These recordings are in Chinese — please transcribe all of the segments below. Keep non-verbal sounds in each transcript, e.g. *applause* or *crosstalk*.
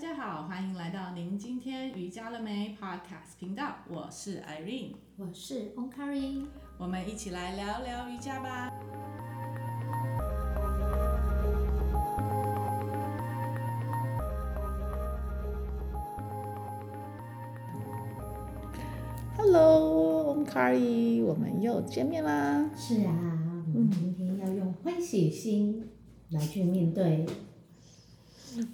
家好，欢迎来到您今天瑜伽了没 Podcast 频道，我是 Irene，我是 o n k a r i 我们一起来聊聊瑜伽吧。Hello，o n k a r i 我们又见面啦。是啊，我们今天要用欢喜心来去面对。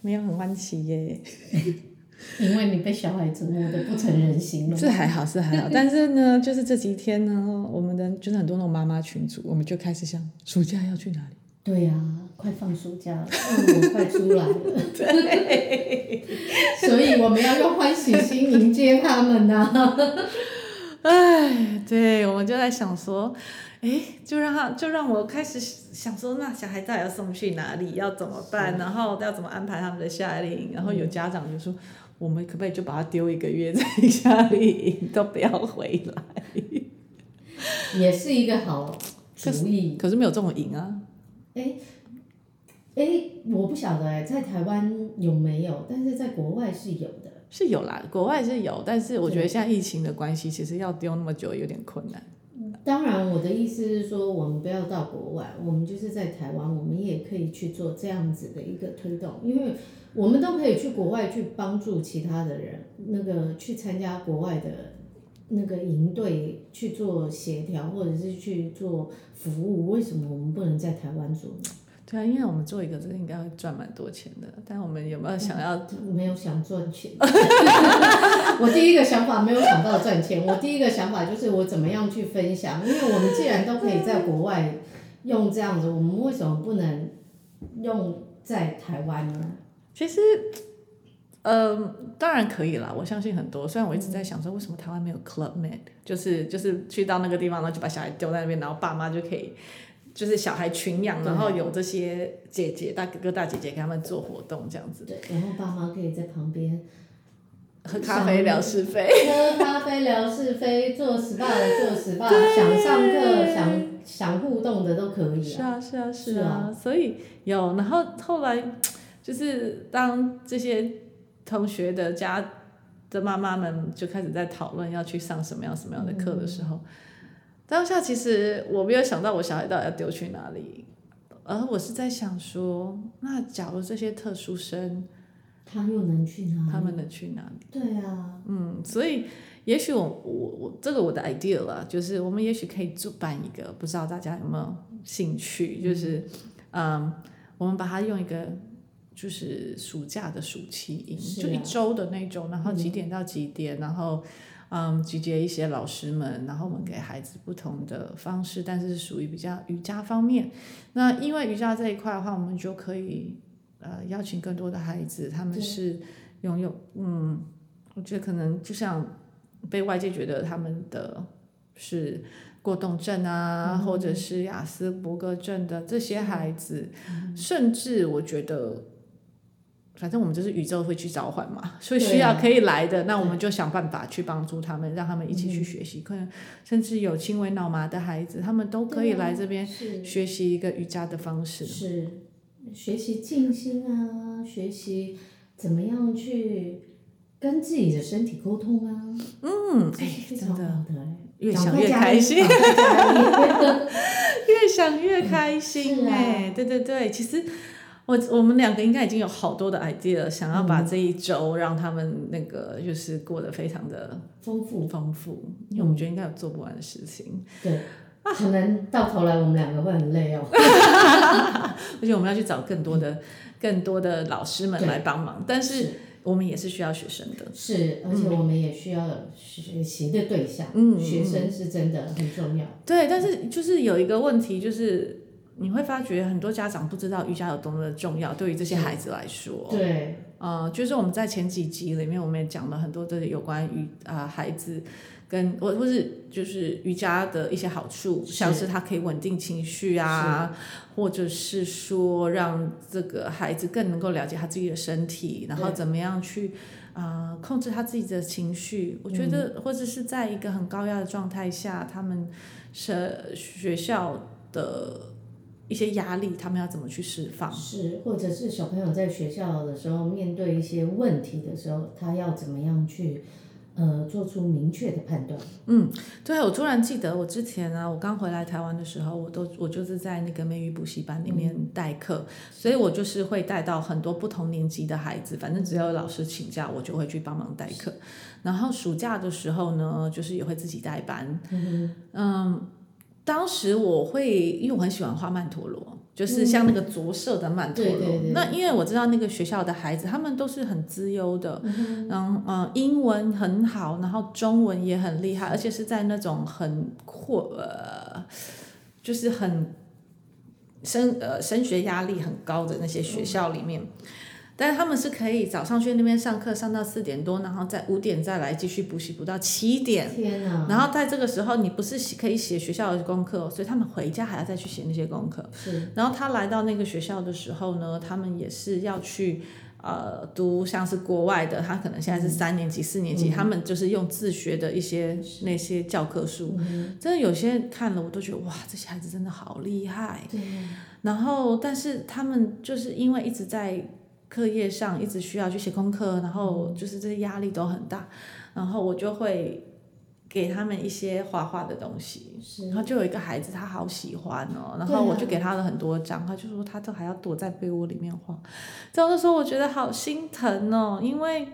没有很欢喜耶，*laughs* 因为你被小孩折磨的不成人形了。这还好是还好，但是呢，就是这几天呢，我们的就是很多那种妈妈群组，我们就开始想暑假要去哪里。对呀、啊，快放暑假了，父母快出来了。对。所以我们要用欢喜心迎接他们呐、啊。哎，对，我们就在想说。哎，就让他，就让我开始想说，那小孩到底要送去哪里，要怎么办？然后要怎么安排他们的夏令营？然后有家长就说，我们可不可以就把他丢一个月在夏令营，都不要回来？也是一个好主意。可是，可是没有这种营啊。哎，哎，我不晓得哎，在台湾有没有？但是在国外是有的。是有啦，国外是有，但是我觉得现在疫情的关系，其实要丢那么久有点困难。当然，我的意思是说，我们不要到国外，我们就是在台湾，我们也可以去做这样子的一个推动，因为我们都可以去国外去帮助其他的人，那个去参加国外的那个营队去做协调，或者是去做服务，为什么我们不能在台湾做呢？对啊，因为我们做一个这个应该会赚蛮多钱的，但我们有没有想要？嗯、没有想赚钱。*laughs* *laughs* 我第一个想法没有想到赚钱，我第一个想法就是我怎么样去分享，因为我们既然都可以在国外用这样子，我们为什么不能用在台湾呢？其实，嗯、呃，当然可以啦，我相信很多。虽然我一直在想说，为什么台湾没有 Club Med，就是就是去到那个地方，然后就把小孩丢在那边，然后爸妈就可以。就是小孩群养，然后有这些姐姐、大哥哥、大姐姐给他们做活动这样子。对，然后爸妈可以在旁边 *laughs* 喝咖啡聊是非，喝咖啡聊是非，做 SPA 的做 SPA，*laughs* 想上课想想互动的都可以。是啊是啊是啊，是啊，所以有，然后后来就是当这些同学的家的妈妈们就开始在讨论要去上什么样什么样的课的时候。嗯当下其实我没有想到我小孩到底要丢去哪里，而我是在想说，那假如这些特殊生，他又能去哪里？他们能去哪里？对啊，嗯，所以也许我我我这个我的 idea 了，就是我们也许可以主办一个，不知道大家有没有兴趣？就是嗯，嗯，我们把它用一个就是暑假的暑期营，啊、就一周的那种，然后几点到几点，嗯、然后。嗯，集结一些老师们，然后我们给孩子不同的方式，但是是属于比较瑜伽方面。那因为瑜伽这一块的话，我们就可以呃邀请更多的孩子，他们是拥有嗯，我觉得可能就像被外界觉得他们的是过动症啊，嗯、或者是雅思伯格症的这些孩子，嗯、甚至我觉得。反正我们就是宇宙会去召唤嘛，所以需要可以来的，啊、那我们就想办法去帮助他们，让他们一起去学习。可能甚至有轻微脑麻的孩子，他们都可以来这边学习一个瑜伽的方式。是，学习静心啊，学习怎么样去跟自己的身体沟通啊。嗯，哎，真的，*laughs* 越想越开心，*laughs* 越想越开心哎，对对对，其实。我我们两个应该已经有好多的 idea，想要把这一周让他们那个就是过得非常的丰富丰富，因为我们觉得应该有做不完的事情。对，可能到头来我们两个会很累哦。*laughs* 而且我们要去找更多的更多的老师们来帮忙，但是我们也是需要学生的。是，而且我们也需要学习的对象。嗯，学生是真的很重要。对，但是就是有一个问题就是。你会发觉很多家长不知道瑜伽有多么的重要，对于这些孩子来说。对。呃，就是我们在前几集里面，我们也讲了很多的有关于啊、呃、孩子跟或或是就是瑜伽的一些好处，是像是它可以稳定情绪啊，或者是说让这个孩子更能够了解他自己的身体，然后怎么样去啊、呃、控制他自己的情绪。我觉得，或者是在一个很高压的状态下，他们是学校的。一些压力，他们要怎么去释放？是，或者是小朋友在学校的时候面对一些问题的时候，他要怎么样去？呃，做出明确的判断。嗯，对，我突然记得我之前啊，我刚回来台湾的时候，我都我就是在那个美语补习班里面代课，嗯、所以我就是会带到很多不同年级的孩子，反正只要有老师请假，我就会去帮忙代课。然后暑假的时候呢，就是也会自己带班。嗯，嗯，当时我会，因为我很喜欢画曼陀罗。就是像那个着色的曼陀罗，嗯、对对对，那因为我知道那个学校的孩子，他们都是很资优的，嗯嗯、呃，英文很好，然后中文也很厉害，而且是在那种很阔呃，就是很升呃升学压力很高的那些学校里面。嗯但是他们是可以早上去那边上课，上到四点多，然后在五点再来继续补习，补到七点。天哪！然后在这个时候，你不是可以写学校的功课，所以他们回家还要再去写那些功课。是。然后他来到那个学校的时候呢，他们也是要去呃读像是国外的，他可能现在是三年级、四年级，嗯、他们就是用自学的一些那些教科书，嗯、真的有些看了我都觉得哇，这些孩子真的好厉害。对。然后，但是他们就是因为一直在。课业上一直需要去写功课，然后就是这些压力都很大，然后我就会给他们一些画画的东西，然后就有一个孩子他好喜欢哦，然后我就给他了很多张，他就说他都还要躲在被窝里面画，这样的时候我觉得好心疼哦，因为。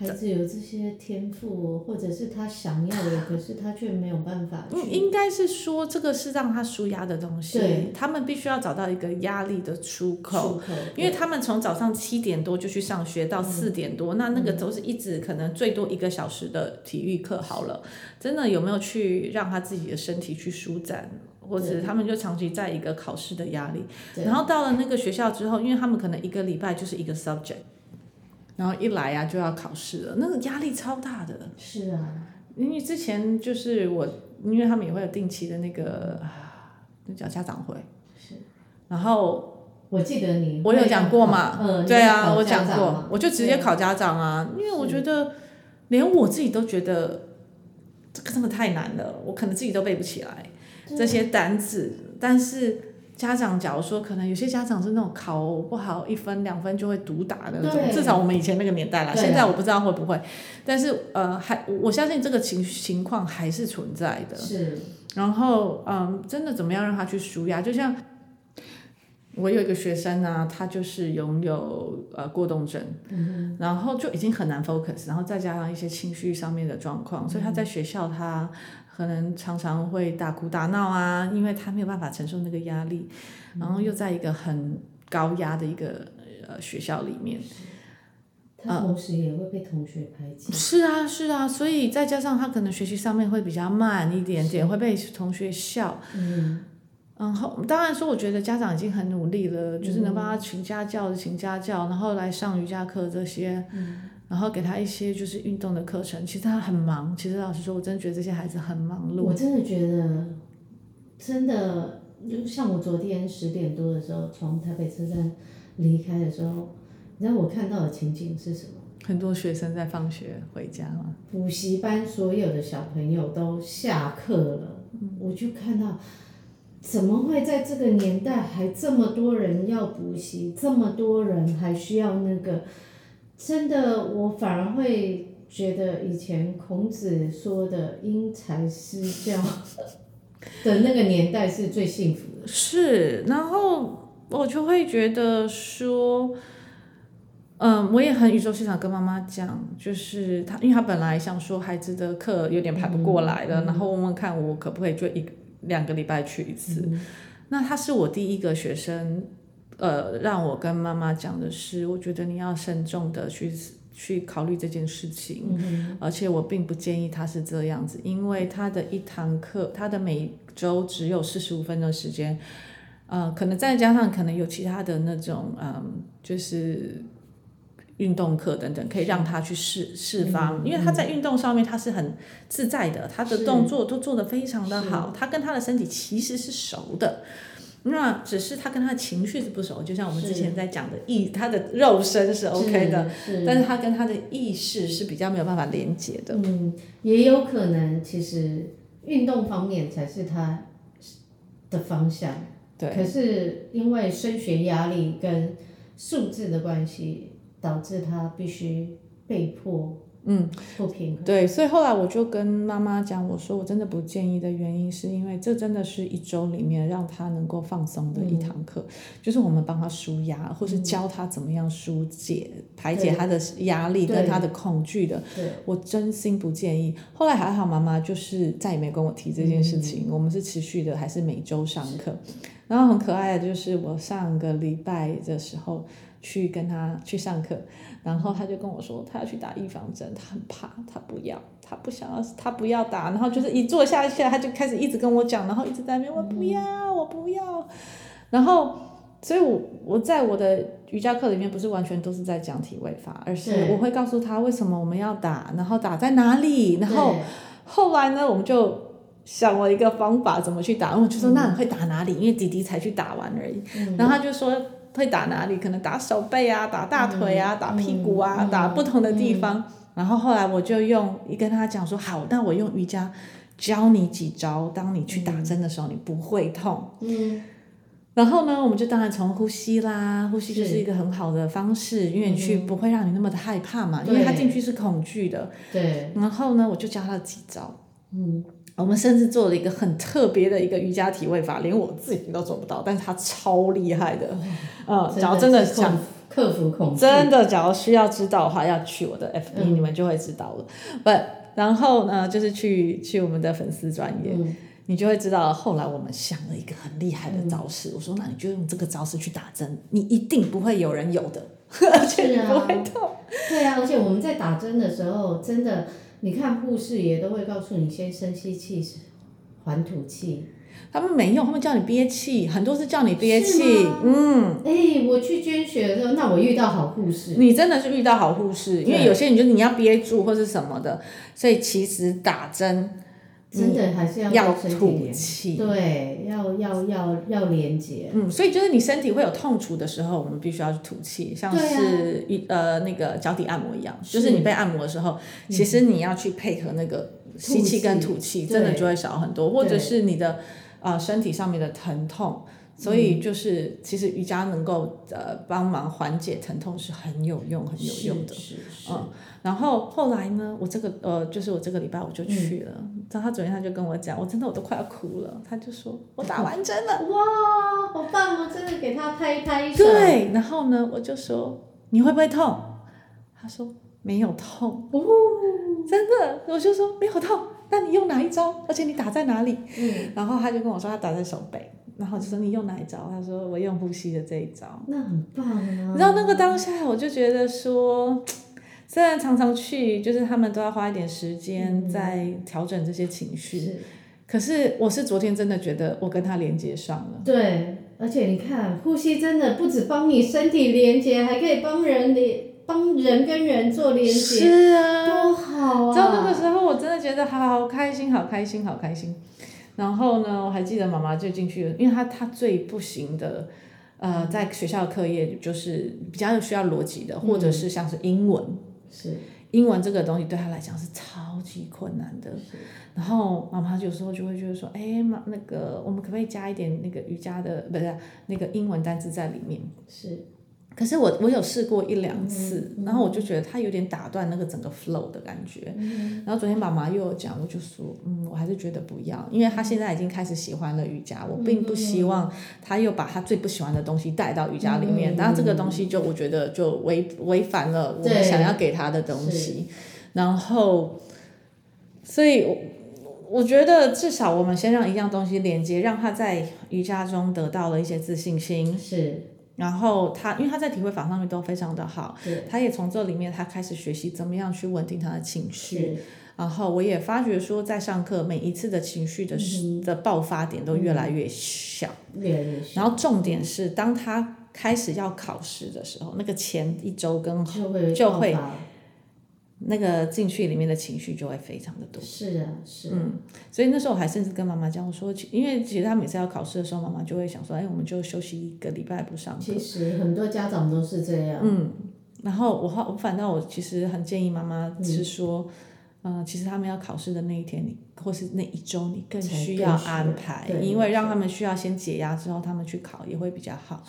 孩子有这些天赋，或者是他想要的，可是他却没有办法。嗯，应该是说这个是让他舒压的东西。对，他们必须要找到一个压力的出口。出口。因为他们从早上七点多就去上学到四点多，嗯、那那个都是一直可能最多一个小时的体育课。好了，真的有没有去让他自己的身体去舒展，或者他们就长期在一个考试的压力。然后到了那个学校之后，因为他们可能一个礼拜就是一个 subject。然后一来呀、啊、就要考试了，那个压力超大的。是啊，因为之前就是我，因为他们也会有定期的那个，那叫家长会。是。然后我记得你，我有讲过嘛？嗯。对啊，我讲过，我就直接考家长啊，因为我觉得连我自己都觉得这个真的太难了，我可能自己都背不起来这些单词，但是。家长假如说，可能有些家长是那种考不好一分两分就会毒打的那种，至少我们以前那个年代啦，现在我不知道会不会，但是呃，还我相信这个情情况还是存在的。是。然后嗯，真的怎么样让他去舒压？就像我有一个学生啊，他就是拥有呃过动症，嗯，然后就已经很难 focus，然后再加上一些情绪上面的状况，所以他在学校他。可能常常会大哭大闹啊，因为他没有办法承受那个压力，嗯、然后又在一个很高压的一个呃学校里面，他同时也会被同学排挤。是啊，是啊，所以再加上他可能学习上面会比较慢一点点，会被同学笑。嗯，然后当然说，我觉得家长已经很努力了，嗯、就是能帮他请家教的请家教，然后来上瑜伽课这些。嗯然后给他一些就是运动的课程，其实他很忙。其实老实说，我真的觉得这些孩子很忙碌。我真的觉得，真的，就像我昨天十点多的时候从台北车站离开的时候，你知道我看到的情景是什么？很多学生在放学回家嘛。补习班所有的小朋友都下课了，嗯、我就看到，怎么会在这个年代还这么多人要补习，这么多人还需要那个。真的，我反而会觉得以前孔子说的“因材施教”的那个年代是最幸福的。是，然后我就会觉得说，嗯，我也很宇宙市场跟妈妈讲，就是他，因为他本来想说孩子的课有点排不过来了，嗯、然后问问看我可不可以就一两个礼拜去一次。嗯、那他是我第一个学生。呃，让我跟妈妈讲的是，我觉得你要慎重的去去考虑这件事情，嗯、而且我并不建议他是这样子，因为他的一堂课，他的每周只有四十五分钟时间，呃，可能再加上可能有其他的那种，嗯、呃，就是运动课等等，可以让他去释释放，嗯、因为他在运动上面他是很自在的，他的动作都做得非常的好，他跟他的身体其实是熟的。那只是他跟他的情绪是不熟，就像我们之前在讲的意，他的肉身是 OK 的，但是他跟他的意识是比较没有办法连接的。嗯，也有可能，其实运动方面才是他的方向。对。可是因为升学压力跟数字的关系，导致他必须被迫。嗯，不平衡。对，所以后来我就跟妈妈讲，我说我真的不建议的原因，是因为这真的是一周里面让他能够放松的一堂课，嗯、就是我们帮他舒压，或是教他怎么样疏解、嗯、排解他的压力跟他的恐惧的。我真心不建议。后来还好，妈妈就是再也没跟我提这件事情。嗯、我们是持续的，还是每周上课。然后很可爱的就是我上个礼拜的时候。去跟他去上课，然后他就跟我说，他要去打预防针，他很怕，他不要，他不想要，他不要打，然后就是一坐下去，他就开始一直跟我讲，然后一直在那边，我不要，我不要，然后，所以我我在我的瑜伽课里面不是完全都是在讲体位法，而是我会告诉他为什么我们要打，然后打在哪里，然后后来呢，我们就想了一个方法怎么去打，我就说那你会打哪里？因为弟弟才去打完而已，然后他就说。会打哪里？可能打手背啊，打大腿啊，打屁股啊，打不同的地方。然后后来我就用一跟他讲说，好，那我用瑜伽教你几招，当你去打针的时候，你不会痛。嗯。然后呢，我们就当然从呼吸啦，呼吸就是一个很好的方式，因为你去不会让你那么的害怕嘛，因为他进去是恐惧的。对。然后呢，我就教他几招。嗯。我们甚至做了一个很特别的一个瑜伽体位法，连我自己都做不到，但是他超厉害的，嗯，假如真的想克服恐惧，真的假如需要知道的话，要去我的 FB，你们就会知道了。不，然后呢，就是去去我们的粉丝专页，你就会知道。后来我们想了一个很厉害的招式，我说那你就用这个招式去打针，你一定不会有人有的，*laughs* 而且不会痛。对啊，而且我们在打针的时候，真的。你看护士也都会告诉你先深吸气，缓吐气。他们没用，他们叫你憋气，很多是叫你憋气。嗯。哎、欸，我去捐血的时候，那我遇到好护士。你真的是遇到好护士，因为有些人就是你要憋住或是什么的，所以其实打针。真的还是要要吐气，对，要要要要连接。嗯，所以就是你身体会有痛楚的时候，我们必须要去吐气，像是一、啊、呃那个脚底按摩一样，就是你被按摩的时候，其实你要去配合那个吸气跟吐气，真的就会少很多，或者是你的呃身体上面的疼痛。所以就是，其实瑜伽能够呃帮忙缓解疼痛是很有用、很有用的。是是是。嗯，然后后来呢，我这个呃，就是我这个礼拜我就去了。嗯。然后他昨天他就跟我讲，我真的我都快要哭了。他就说我打完针了。哇，好棒哦！真的给他拍一拍手。对，然后呢，我就说你会不会痛？他说没有痛。哦。真的，我就说没有痛。那你用哪一招？而且你打在哪里？嗯。然后他就跟我说他打在手背。然后就说你用哪一招？他说我用呼吸的这一招。那很棒啊！你知道那个当下，我就觉得说，*tsk* 虽然常常去，就是他们都要花一点时间在调整这些情绪，是。可是我是昨天真的觉得我跟他连接上了。对，而且你看，呼吸真的不止帮你身体连接，还可以帮人连，帮人跟人做连接。是啊，多好啊！知道那个时候，我真的觉得好开心，好开心，好开心。然后呢，我还记得妈妈就进去，因为她她最不行的，呃，在学校课业就是比较需要逻辑的，或者是像是英文，是英文这个东西对她来讲是超级困难的。然后妈妈有时候就会觉得说，哎妈，那个我们可不可以加一点那个瑜伽的，不是那个英文单词在里面？是。可是我我有试过一两次，然后我就觉得它有点打断那个整个 flow 的感觉。嗯、然后昨天妈妈又有讲，我就说，嗯，我还是觉得不要，因为他现在已经开始喜欢了瑜伽，我并不希望他又把他最不喜欢的东西带到瑜伽里面，然后、嗯、这个东西就我觉得就违违反了我们想要给他的东西。然后，所以我我觉得至少我们先让一样东西连接，让他在瑜伽中得到了一些自信心。是。然后他，因为他在体会法上面都非常的好，他也从这里面他开始学习怎么样去稳定他的情绪。然后我也发觉说，在上课每一次的情绪的、嗯、的爆发点都越来越小，越来越小。然后重点是，当他开始要考试的时候，那个前一周跟后就会就会。那个进去里面的情绪就会非常的多。是啊，是啊。嗯，所以那时候我还甚至跟妈妈讲，我说，因为其实他每次要考试的时候，妈妈就会想说，哎，我们就休息一个礼拜不上课。其实很多家长都是这样。嗯，然后我我反倒我其实很建议妈妈是说，呃，其实他们要考试的那一天，你或是那一周，你更需要安排，因为让他们需要先解压之后，他们去考也会比较好。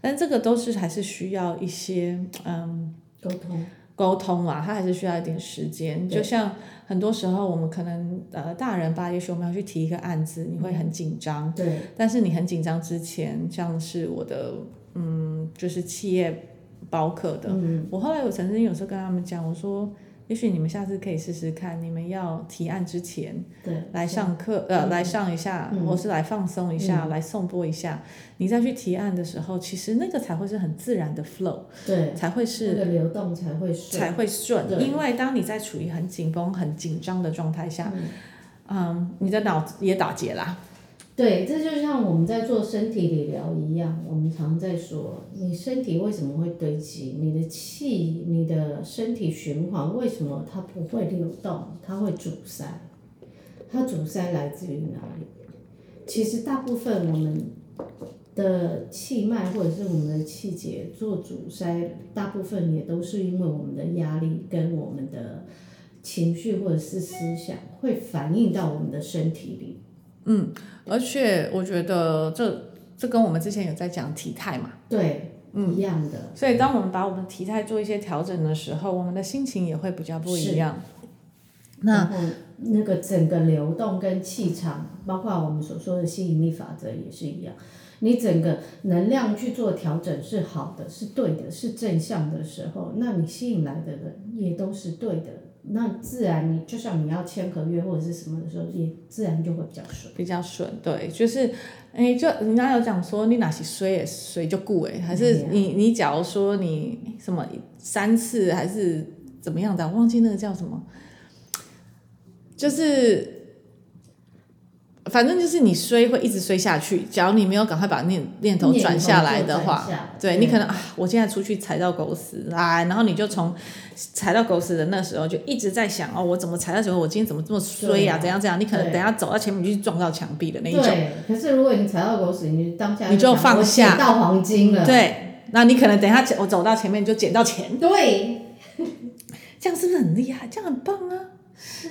但这个都是还是需要一些嗯沟通沟通啊，他还是需要一点时间。就像很多时候我们可能呃大人吧，也许我们要去提一个案子，你会很紧张。对。但是你很紧张之前，像是我的嗯，就是企业包客的，嗯、我后来我曾经有时候跟他们讲，我说。也许你们下次可以试试看，你们要提案之前，对，来上课，呃，来上一下，或是来放松一下，来颂钵一下，你再去提案的时候，其实那个才会是很自然的 flow，对，才会是那个流动才会顺，才会顺。因为当你在处于很紧绷、很紧张的状态下，嗯，你的脑子也打结啦。对，这就像我们在做身体理疗一样，我们常在说，你身体为什么会堆积？你的气，你的身体循环为什么它不会流动？它会阻塞，它阻塞来自于哪里？其实大部分我们的气脉或者是我们的气结做阻塞，大部分也都是因为我们的压力跟我们的情绪或者是思想会反映到我们的身体里。嗯，而且我觉得这这跟我们之前有在讲体态嘛，对，嗯，一样的。所以当我们把我们体态做一些调整的时候，我们的心情也会比较不一样。那那个整个流动跟气场，包括我们所说的吸引力法则也是一样。你整个能量去做调整是好的，是对的，是正向的时候，那你吸引来的人也都是对的。那自然，你就像你要签合约或者是什么的时候，也自然就会比较顺。比较顺，对，就是，哎、欸，就人家有讲说，你哪些衰衰就顾哎，还是你你假如说你什么三次还是怎么样的，忘记那个叫什么，就是。反正就是你衰会一直衰下去，假如你没有赶快把念念头转下来的话，对，你可能啊，我现在出去踩到狗屎啊，然后你就从踩到狗屎的那时候就一直在想哦，我怎么踩到什么？我今天怎么这么衰呀、啊？怎样怎样？你可能等下走到前面就去撞到墙壁的那一种。对，可是如果你踩到狗屎，你当下你就放下，捡到黄金了。对，那你可能等一下我走到前面就捡到钱。对，*laughs* 这样是不是很厉害？这样很棒啊！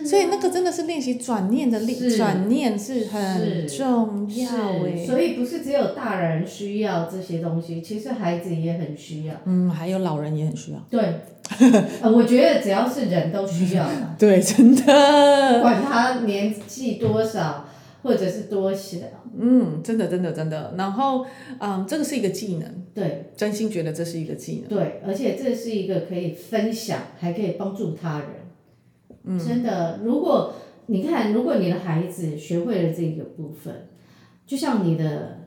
所以那个真的是练习转念的力，转念是很重要诶。所以不是只有大人需要这些东西，其实孩子也很需要。嗯，还有老人也很需要。对，呃，我觉得只要是人都需要。*laughs* 对，真的。不管他年纪多少，或者是多小。嗯，真的，真的，真的。然后，嗯，这个是一个技能。对。真心觉得这是一个技能。对，而且这是一个可以分享，还可以帮助他人。真的，如果你看，如果你的孩子学会了这个部分，就像你的，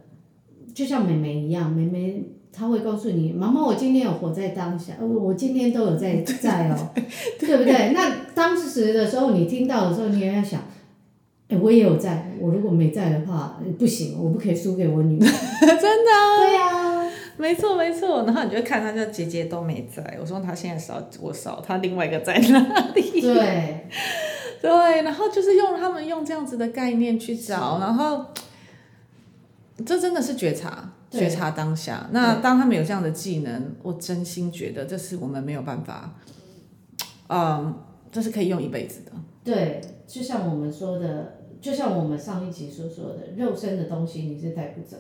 就像妹妹一样，妹妹她会告诉你，妈妈，我今天有活在当下，我今天都有在在哦，*laughs* 对不对？那当时的时候，你听到的时候，你也要想，哎，我也有在，我如果没在的话，不行，我不可以输给我女儿。*laughs* 真的。对呀。没错没错，然后你就看他，这姐姐都没在。我说他现在少我少，他另外一个在哪里？*laughs* 对，*laughs* 对，然后就是用他们用这样子的概念去找，然后这真的是觉察，觉察当下。那当他们有这样的技能，我真心觉得这是我们没有办法，嗯，这是可以用一辈子的。对，就像我们说的，就像我们上一集所说的，肉身的东西你是带不走。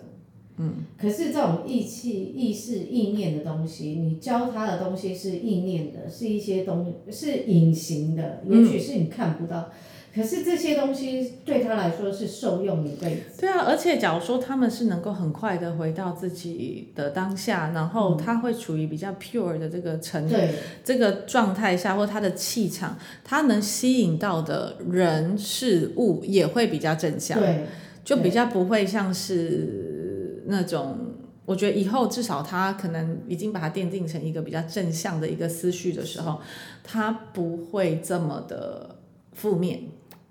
嗯，可是这种意气、意识、意念的东西，你教他的东西是意念的，是一些东西是隐形的，也许是你看不到。嗯、可是这些东西对他来说是受用一辈子。对啊，而且假如说他们是能够很快的回到自己的当下，然后他会处于比较 pure 的这个层、嗯、这个状态下，或他的气场，他能吸引到的人事物也会比较正向，对，就比较不会像是。那种，我觉得以后至少他可能已经把它奠定成一个比较正向的一个思绪的时候，他不会这么的负面。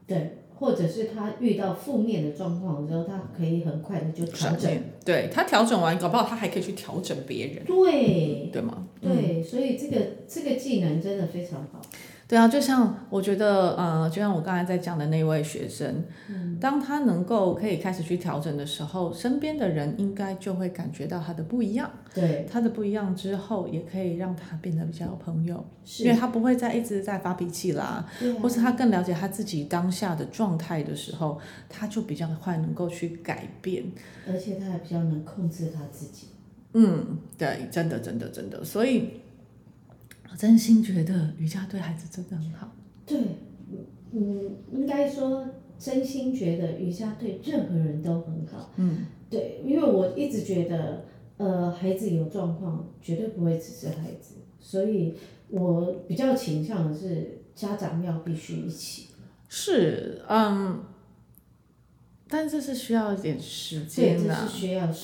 对，或者是他遇到负面的状况之后，他可以很快的就调整。对，他调整完，搞不好他还可以去调整别人。对，对吗？对，所以这个这个技能真的非常好。对啊，就像我觉得，呃，就像我刚才在讲的那位学生，嗯，当他能够可以开始去调整的时候，身边的人应该就会感觉到他的不一样。对，他的不一样之后，也可以让他变得比较有朋友，是因为他不会再一直在发脾气啦，啊、或是他更了解他自己当下的状态的时候，他就比较快能够去改变，而且他还比较能控制他自己。嗯，对，真的，真的，真的，所以。我真心觉得瑜伽对孩子真的很好。对，嗯，应该说真心觉得瑜伽对任何人都很好。嗯，对，因为我一直觉得，呃，孩子有状况绝对不会只是孩子，所以我比较倾向的是家长要必须一起。是，嗯。但是这是需要一点时间的，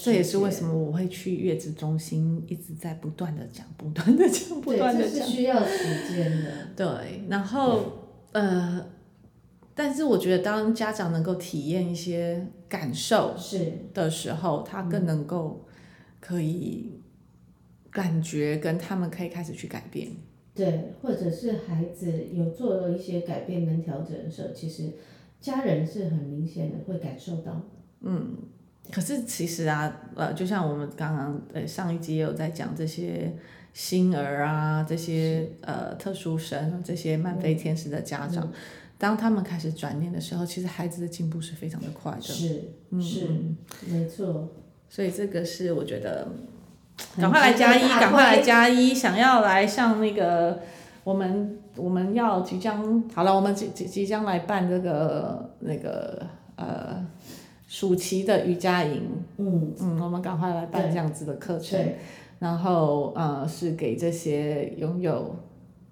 这也是为什么我会去月子中心一直在不断的讲，不断的讲，不断的讲。这是需要时间的。对，然后呃，但是我觉得当家长能够体验一些感受是的时候，他更能够可以感觉跟他们可以开始去改变。对，或者是孩子有做了一些改变跟调整的时候，其实。家人是很明显的会感受到，嗯，可是其实啊，呃，就像我们刚刚呃上一集也有在讲这些星儿啊，这些呃特殊生，这些慢飞天使的家长，嗯、当他们开始转念的时候，其实孩子的进步是非常的快的，是，嗯、是，没错，所以这个是我觉得，赶快来加一，赶快来加一，想要来上那个。我们我们要即将好了，我们即即即将来办这个那个呃暑期的瑜伽营，嗯。嗯，我们赶快来办这样子的课程，然后呃是给这些拥有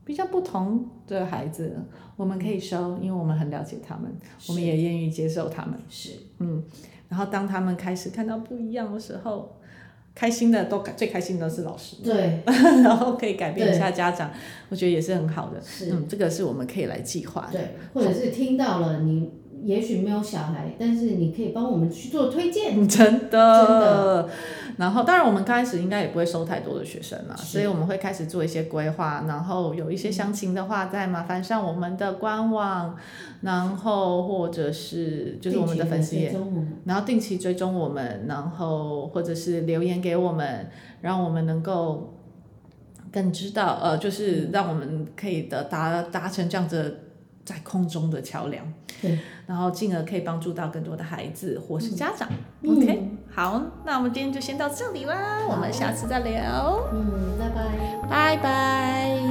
比较不同的孩子，我们可以收，因为我们很了解他们，我们也愿意接受他们，是。嗯，然后当他们开始看到不一样的时候。开心的都最开心的是老师，对，*laughs* 然后可以改变一下家长，我觉得也是很好的。是，嗯，这个是我们可以来计划的。对，或者是听到了你也许没有小孩，但是你可以帮我们去做推荐。真的，真的。然后，当然我们刚开始应该也不会收太多的学生了，所以我们会开始做一些规划，然后有一些详情的话，再麻烦上我们的官网，然后或者是就是我们的粉丝页，然后定期追踪我们，然后或者是留言给我们，让我们能够更知道，呃，就是让我们可以的达达成这样子在空中的桥梁。对，然后进而可以帮助到更多的孩子或是家长。嗯、OK，好，那我们今天就先到这里啦，我们下次再聊。嗯，拜拜，拜拜。